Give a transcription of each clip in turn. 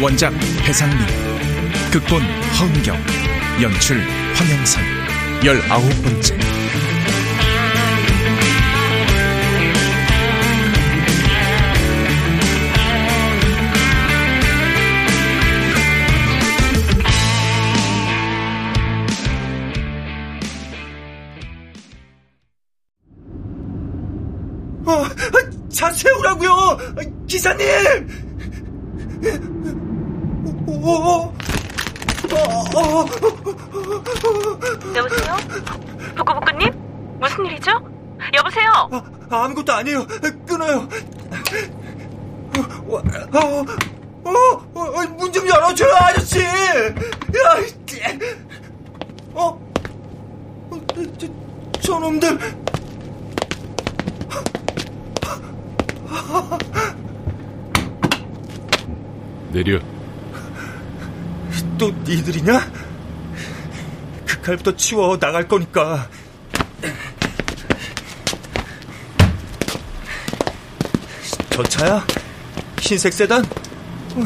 원작 배상민, 극본 허은경, 연출 황영선, 열아홉 번째. 어, 차 세우라고요! 기사님! 오, 오, 어, 여보세요? 부끄부끄님? 무슨 일이죠? 여보세요? 아, 아무것도 아니에요. 끊어요. 어, 어, 어, 어, 문좀 열어줘요, 아저씨! 야, 이, 어? 어, 저, 저놈들. 내려. 또 니들이냐? 그 칼부터 치워 나갈 거니까. 저 차야? 흰색 세단? 어,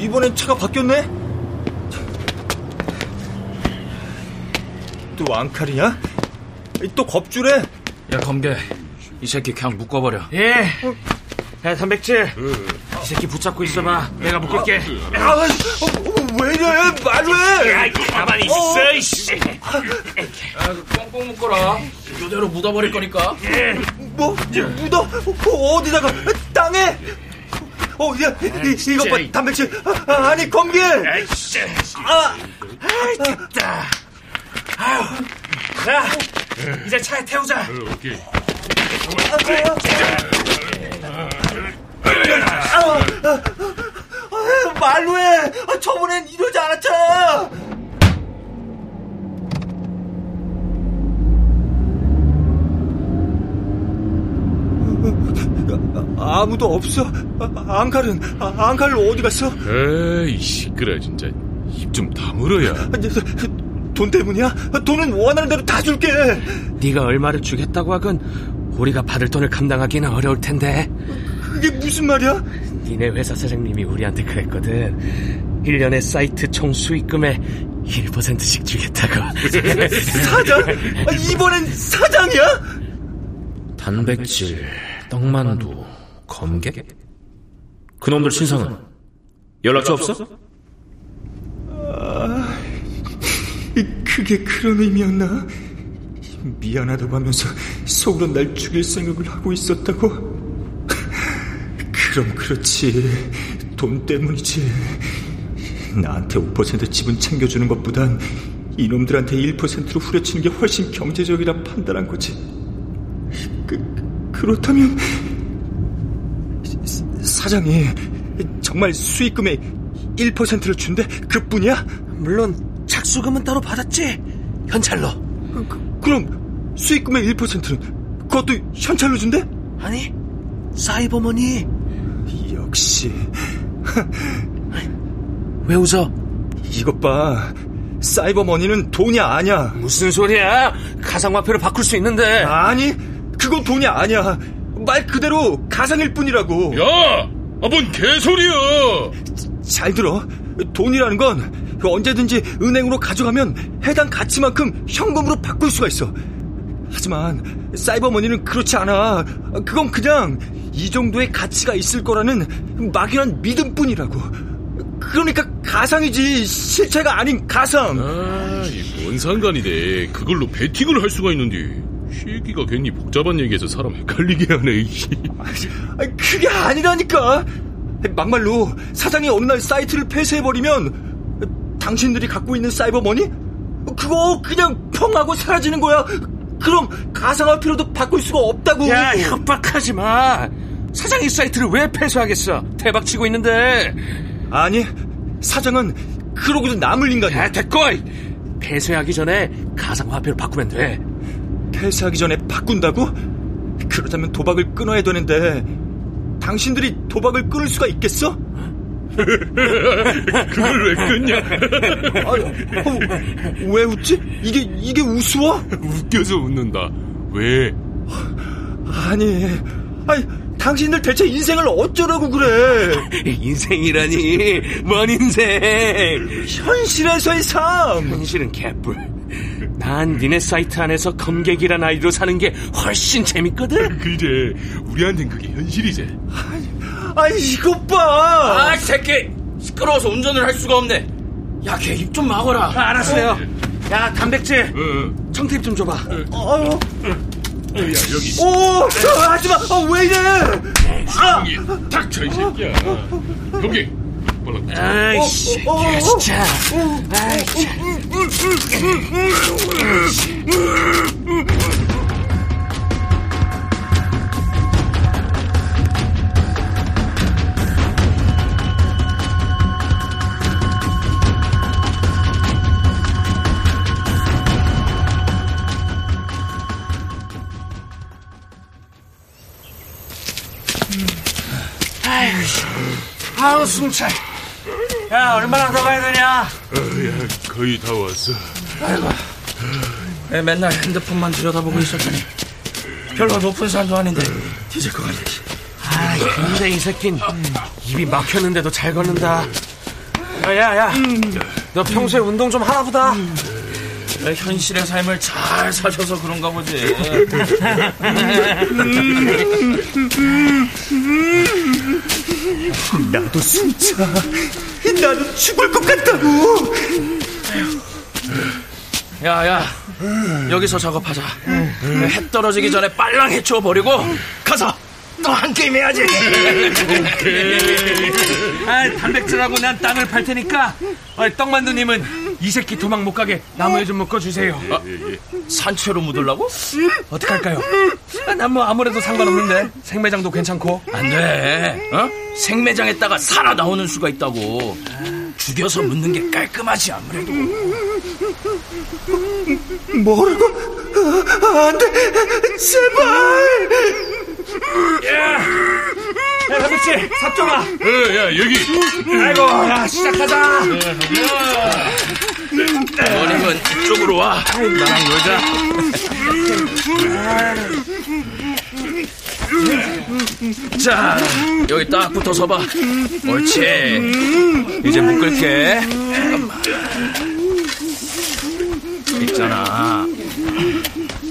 이번엔 차가 바뀌었네? 또 왕칼이냐? 또 겁주래? 야 검게 이 새끼 그냥 묶어버려 예. 야, 단백질. 이 새끼 붙잡고 있어봐. 내가 묶을게. 아, 어, 어, 왜 이래? 말로 해! 야, 가만히 있어, 이씨. 야 꽁꽁 묶어라 이대로 묻어버릴 거니까 뭐? 묻어? 어, 어디다가? 땅에? 어, 야, 이, 이것 봐, 단백질. 아, 아니, 검기! 아이씨. 아, 아이, 됐다. 아유. 자, 이제 차에 태우자. 오케이. 아, 말로 해! 아, 저번엔 이러지 않았잖아! 아, 아무도 없어. 아, 앙칼은, 아, 앙칼 어디 갔어? 에이, 시끄러, 진짜. 입 좀 다물어야. 돈 때문이야? 돈은 원하는 대로 다 줄게. 네가 얼마를 주겠다고 하건 우리가 받을 돈을 감당하기는 어려울 텐데. 그게 무슨 말이야? 니네 회사 사장님이 우리한테 그랬거든. 1년에 사이트 총 수익금의 1%씩 주겠다고. 사장? 아, 이번엔 사장이야? 단백질 떡만두 검게 그놈들 신상은 연락처 없어? 그게 그런 의미였나? 미안하다고 하면서 속으로 날 죽일 생각을 하고 있었다고? 그럼 그렇지. 돈 때문이지. 나한테 5% 지분 챙겨주는 것보단 이놈들한테 1%로 후려치는 게 훨씬 경제적이란 판단한 거지. 그, 그렇다면 사- 사장이 정말 수익금의 1%를 준대? 그뿐이야? 물론 착수금은 따로 받았지. 현찰로. 그, 그, 그럼 수익금의 1%는 그것도 현찰로 준대? 아니, 사이버머니. 역시 왜 웃어? 이것 봐 사이버 머니는 돈이 아니야 무슨 소리야? 가상화폐로 바꿀 수 있는데. 아니 그건 돈이 아니야 말 그대로 가상일 뿐이라고 야! 아, 뭔 개소리야! 잘 들어 돈이라는 건 언제든지 은행으로 가져가면 해당 가치만큼 현금으로 바꿀 수가 있어 하지만 사이버 머니는 그렇지 않아 그건 그냥 이 정도의 가치가 있을 거라는 막연한 믿음뿐이라고 그러니까 가상이지 실체가 아닌 가상 아, 이뭔 상관이 돼. 그걸로 베팅을 할 수가 있는데. 시기가 괜히 복잡한 얘기해서 사람 헷갈리게 하네, 그게 아니라니까. 막말로 사장이 어느 날 사이트를 폐쇄해버리면 당신들이 갖고 있는 사이버 머니? 그거 그냥 펑하고 사라지는 거야. 그럼 가상화폐로도 바꿀 수가 없다고. 야, 협박하지 마. 사장이 사이트를 왜 폐쇄하겠어? 대박 치고 있는데. 아니, 사장은 그러고도 남을 인간이야. 야, 됐고! 폐쇄하기 전에 가상화폐로 바꾸면 돼. 폐쇄하기 전에 바꾼다고? 그러자면 도박을 끊어야 되는데 당신들이 도박을 끊을 수가 있겠어? 그걸 왜 끊냐? 아니, 어, 왜 웃지? 이게 이게 우스워? 웃겨서 웃는다. 왜? 아니, 아니, 당신들 대체 인생을 어쩌라고 그래? 인생이라니, 뭔 인생? 현실에서의 삶! 현실은 개뿔. 난 니네 사이트 안에서 검객이란 아이로 사는 게 훨씬 재밌거든? 그래, 우리한텐 그게 현실이지. 아 이, 이것 봐! 아, 새끼! 시끄러워서 운전을 할 수가 없네. 야, 걔 입 좀 막어라. 아, 알았어요. 야, 단백질. 어, 청테이프 좀 줘봐. 어, 야, 여기. 오, 저, 하지 마! 아, 왜 이래! 아, 여기, 닥쳐, 이 새끼야. 여기. 어, 어, 어. 진짜. 아이, 참. 숨차. 야, 얼마나 더 가야 되냐? 어, 야, 거의 다 왔어. 왜 맨날 핸드폰만 들여다보고 있었더니 별로 높은 산도 아닌데 뒤질 것 같네. 아, 근데 이 새낀 입이 막혔는데도 잘 걷는다. 야, 야, 야. 너 평소에 운동 좀 하나 보다. 왜 현실의 삶을 잘 사셔서 그런가 보지. 나도 숨차. 나도 죽을 것 같다고! 야, 야, 여기서 작업하자. 해 떨어지기 전에 빨랑 해치워 버리고 가서 또 한 게임 해야지. 아, 단백질하고 난 땅을 팔 테니까 어, 떡만두님은 이 새끼 도망 못 가게 나무에 좀 묶어 주세요. 산채로 묻으려고? 어떡할까요? 아, 난뭐 아무래도 상관없는데 생매장도 괜찮고 안 돼. 어? 생매장에다가 살아 나오는 수가 있다고. 죽여서 묻는 게 깔끔하지 아무래도. 뭐라고? 아, 안 돼! 제발! 야, 단백질 삽정아 어, 야, 여기. 아이고 야 시작하자 너님은 이쪽으로 와. 나랑 놀자. 자, 여기 딱 붙어 서 봐. 옳지. 이제 묶을게. 있잖아.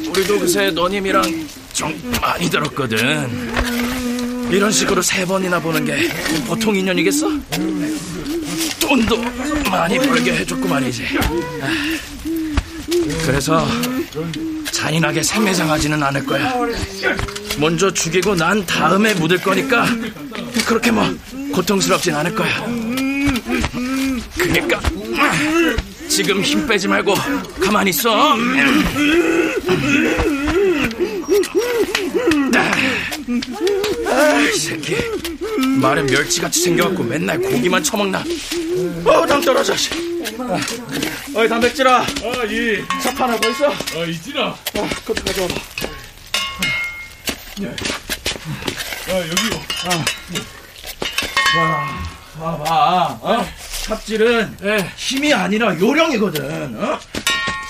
우리도 그새 너님이랑 정 많이 들었거든. 이런 식으로 세 번이나 보는 게 보통 인연이겠어? 돈도 많이 벌게 해줬고 말이지. 그래서 잔인하게 생매장하지는 않을 거야. 먼저 죽이고 난 다음에 묻을 거니까 그렇게 뭐 고통스럽진 않을 거야. 그러니까 지금 힘 빼지 말고 가만히 있어. 아, 이 새끼 말은 멸치같이 생겨갖고 맨날 고기만 처먹나. 어, 당 떨어져. 씨. 어이 단백질아, 아, 예. 삽 하나 더 있어. 아, 이진아. 어, 그것도 가져와봐. 아, 여기요. 봐봐, 어? 삽질은 힘이 아니라 요령이거든. 어?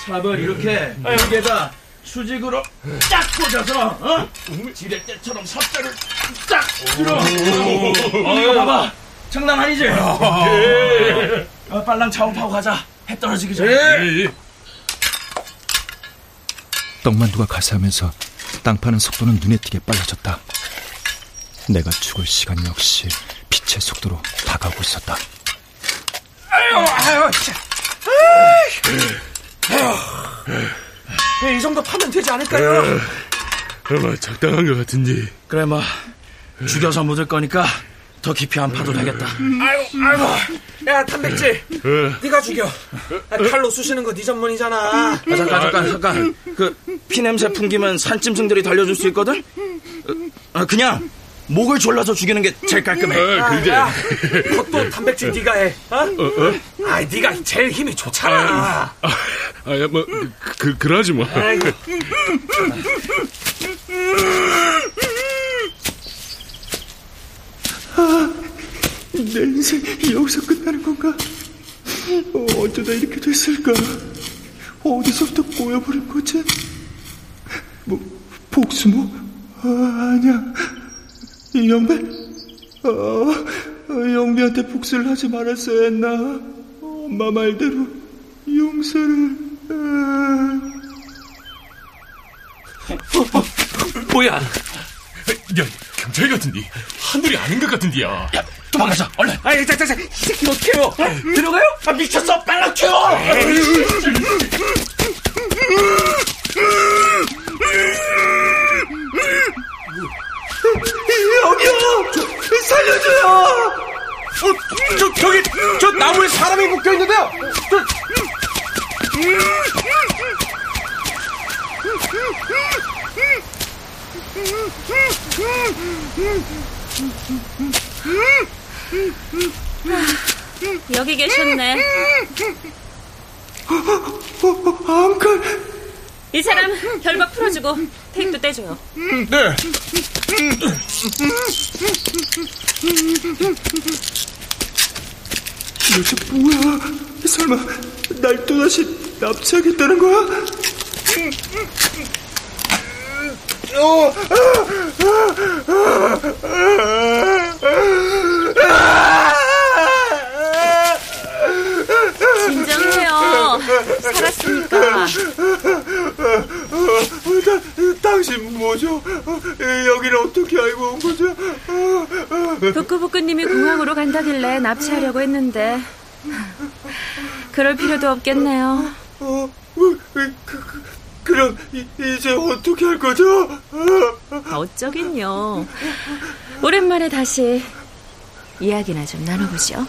삽을 이렇게 여기에다 수직으로 딱 꽂아서 어? 지렛 때처럼 삽자를 딱 들어. 어, 이거 봐봐. 장난 아니지? 어, 빨랑 작업하고 가자. 해 떨어지기 전에. 예, 예. 떡만두가 가세하면서 땅 파는 속도는 눈에 띄게 빨라졌다. 내가 죽을 시간 역시 빛의 속도로 다가오고 있었다. 아유 아유 자. 아유. 이 정도 파면 되지 않을까요? 아마 적당한 것 같은데. 그래 뭐 죽여서 묻을 거니까 더 깊이 안 파도 되겠다. 아이고 아이고 야 단백질 어, 네가 죽여 아, 칼로 쑤시는 거 네 전문이잖아 아, 잠깐 잠깐 잠깐 그 피 냄새 풍기면 산짐승들이 달려줄 수 있거든. 어, 아, 그냥 목을 졸라서 죽이는 게 제일 깔끔해. 아, 그래. 야, 그것도 단백질 네가 해 어? 아이 네가 제일 힘이 좋잖아 아, 아, 야, 뭐, 그, 그, 그러지 뭐. 아이고 내 인생 여기서 끝나는 건가? 어, 어쩌다 이렇게 됐을까? 어디서부터 꼬여버린 거지? 뭐, 복수모? 아, 아니야. 영배? 어, 영배한테 복수를 하지 말았어야 했나? 엄마 말대로 용서를. 아. 어, 뭐야? 야, 경찰 같은디. 하늘이 아닌 것 같은디야. 야, 도망가자, 얼른. 아이, 자, 자, 자, 이 새끼 어떡해요? 들어가요? 아, 미쳤어, 빨라 튀어! 여기요! 살려줘요! 어, 저, 저기, 저 나무에 사람이 묶여 있는데요! 저... 여기 계셨네. 암칼! 이 사람 결박 풀어주고 테이프도 떼줘요. 네. 도대체 뭐야? 설마 날 또다시 납치하겠다는 거야? 어, 진정해요. 살았으니까. 다, 당신 뭐죠? 여기를 어떻게 알고 온 거죠? 북구북구님이 공항으로 간다길래 납치하려고 했는데 그럴 필요도 없겠네요. 어, 그, 그, 그럼 이, 이제 어떻게 할 거죠? 어쩌긴요. 오랜만에 다시 이야기나 좀 나눠보죠.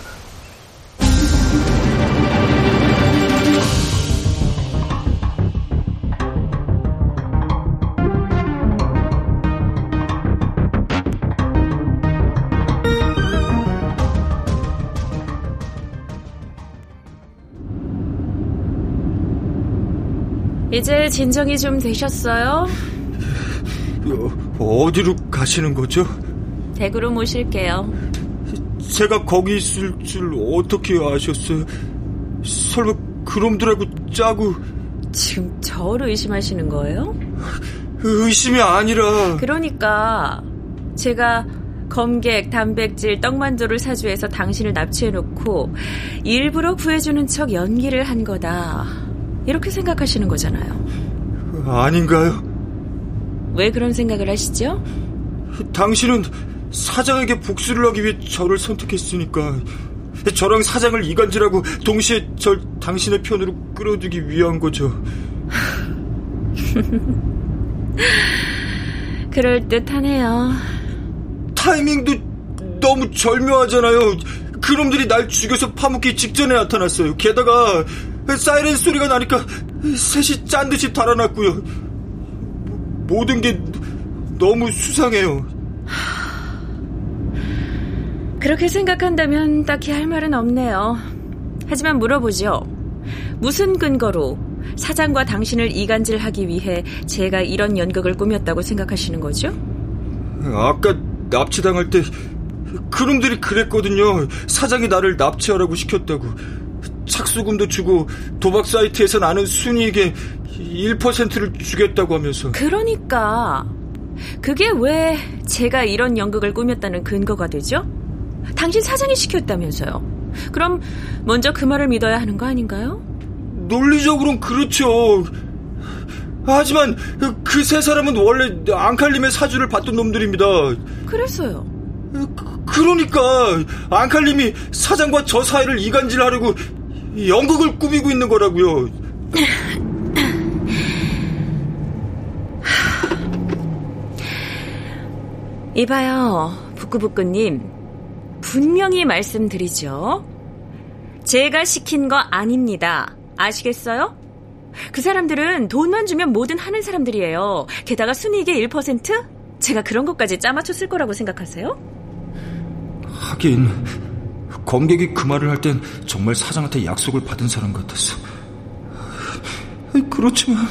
이제 진정이 좀 되셨어요? 어, 어디로 가시는 거죠? 댁으로 모실게요. 제가 거기 있을 줄 어떻게 아셨어요? 설마 그놈들하고 짜고 지금 저를 의심하시는 거예요? 의심이 아니라 그러니까 제가 검객, 단백질, 떡만두를 사주해서 당신을 납치해놓고 일부러 구해주는 척 연기를 한 거다. 이렇게 생각하시는 거잖아요. 아닌가요? 왜 그런 생각을 하시죠? 당신은 사장에게 복수를 하기 위해 저를 선택했으니까 저랑 사장을 이간질하고 동시에 절 당신의 편으로 끌어들이기 위한 거죠. 그럴 듯하네요. 타이밍도 너무 절묘하잖아요. 그놈들이 날 죽여서 파묻기 직전에 나타났어요. 게다가 사이렌 소리가 나니까 셋이 짠 듯이 달아났고요. 모든 게 너무 수상해요. 그렇게 생각한다면 딱히 할 말은 없네요. 하지만 물어보죠. 무슨 근거로 사장과 당신을 이간질하기 위해 제가 이런 연극을 꾸몄다고 생각하시는 거죠? 아까 납치당할 때 그놈들이 그랬거든요. 사장이 나를 납치하라고 시켰다고. 착수금도 주고 도박 사이트에서 나는 순이익의 1%를 주겠다고 하면서. 그러니까 그게 왜 제가 이런 연극을 꾸몄다는 근거가 되죠? 당신 사장이 시켰다면서요. 그럼 먼저 그 말을 믿어야 하는 거 아닌가요? 논리적으로는 그렇죠. 하지만 그 세 사람은 원래 앙칼림의 사주를 받던 놈들입니다. 그래서요. 그러니까 앙칼림이 사장과 저 사이를 이간질하려고 연극을 꾸미고 있는 거라고요. 이봐요, 부끄부끄님. 분명히 말씀드리죠. 제가 시킨 거 아닙니다. 아시겠어요? 그 사람들은 돈만 주면 뭐든 하는 사람들이에요. 게다가 순이익의 1%? 제가 그런 것까지 짜맞췄을 거라고 생각하세요? 하긴 검객이 그 말을 할 땐 정말 사장한테 약속을 받은 사람 같았어. 그렇지만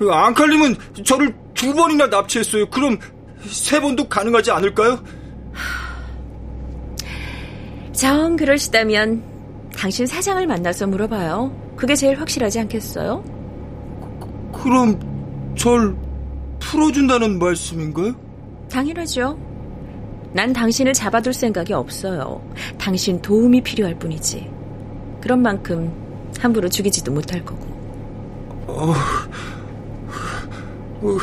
앙칼림은 저를 두 번이나 납치했어요. 그럼 세 번도 가능하지 않을까요? 정 그러시다면 당신 사장을 만나서 물어봐요. 그게 제일 확실하지 않겠어요? 그, 그럼 절 풀어준다는 말씀인가요? 당연하죠. 난 당신을 잡아둘 생각이 없어요. 당신 도움이 필요할 뿐이지. 그런 만큼 함부로 죽이지도 못할 거고. 어, 어,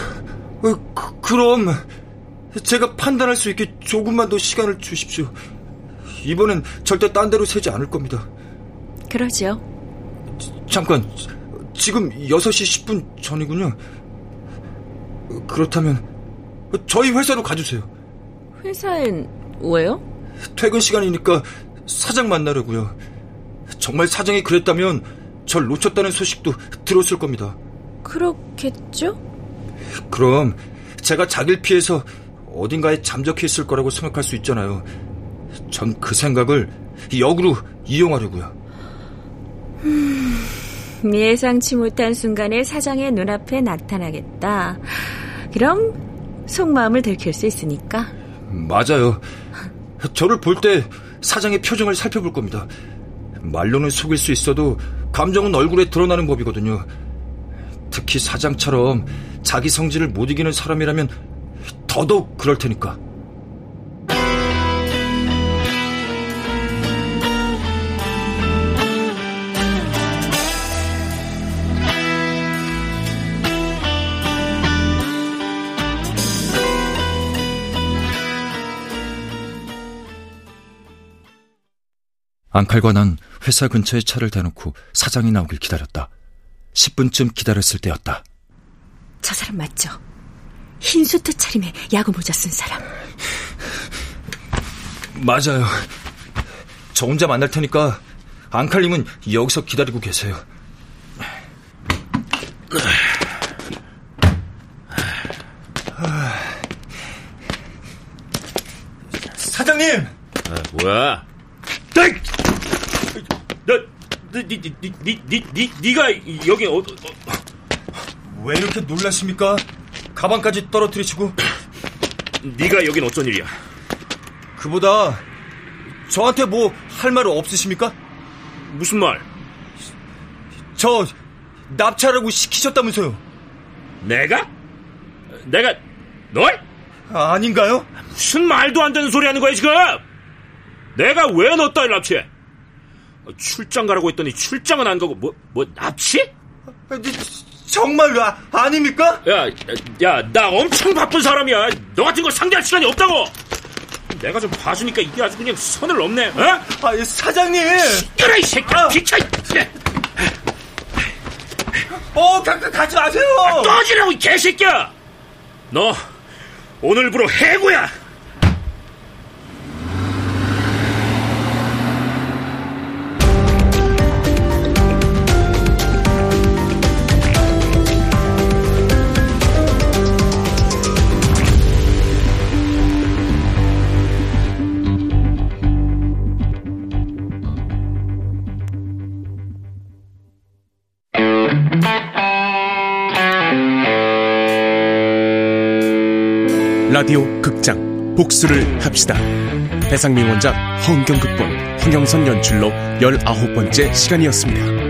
어, 그, 그럼 제가 판단할 수 있게 조금만 더 시간을 주십시오. 이번엔 절대 딴 데로 새지 않을 겁니다. 그러죠. 잠깐, 지금 6시 10분 전이군요. 그렇다면 저희 회사로 가주세요. 회사엔 왜요? 퇴근 시간이니까 사장 만나려고요. 정말 사장이 그랬다면 절 놓쳤다는 소식도 들었을 겁니다. 그렇겠죠? 그럼 제가 자기를 피해서 어딘가에 잠적해 있을 거라고 생각할 수 있잖아요. 전 그 생각을 역으로 이용하려고요. 음, 예상치 못한 순간에 사장의 눈앞에 나타나겠다. 그럼 속마음을 들킬 수 있으니까. 맞아요. 저를 볼 때 사장의 표정을 살펴볼 겁니다. 말로는 속일 수 있어도 감정은 얼굴에 드러나는 법이거든요. 특히 사장처럼 자기 성질을 못 이기는 사람이라면 더더욱 그럴 테니까. 앙칼과 난 회사 근처에 차를 대놓고 사장이 나오길 기다렸다. 10분쯤 기다렸을 때였다. 저 사람 맞죠? 흰 수트 차림에 야구 모자 쓴 사람. 맞아요. 저 혼자 만날 테니까 앙칼님은 여기서 기다리고 계세요. 사장님! 아, 뭐야? 너, 니, 니, 니, 니, 니, 니, 니가 여기 어, 어, 왜 이렇게 놀라십니까? 가방까지 떨어뜨리시고. 네가 여긴 어쩐 일이야? 그보다 저한테 뭐 할 말 없으십니까? 무슨 말? 저 납치하라고 시키셨다면서요? 내가? 내가 널? 아, 아닌가요? 무슨 말도 안 되는 소리 하는 거야 지금? 내가 왜너딸 납치해? 출장 가라고 했더니 출장은 안 가고 뭐, 뭐 납치? 정말로 아, 아닙니까? 야, 야, 나 엄청 바쁜 사람이야. 너 같은 거 상대할 시간이 없다고. 내가 좀 봐주니까 이게 아주 그냥 선을 넘네. 어? 아, 사장님. 시끄러 이 새끼야. 아. 비켜. 어, 가, 가, 가지 마세요. 아, 꺼지라고 이 개새끼야. 너 오늘부로 해고야. 라디오 극장 복수를 합시다. 배상민 원작 허은경 극본 황영선 연출로 19번째 시간이었습니다.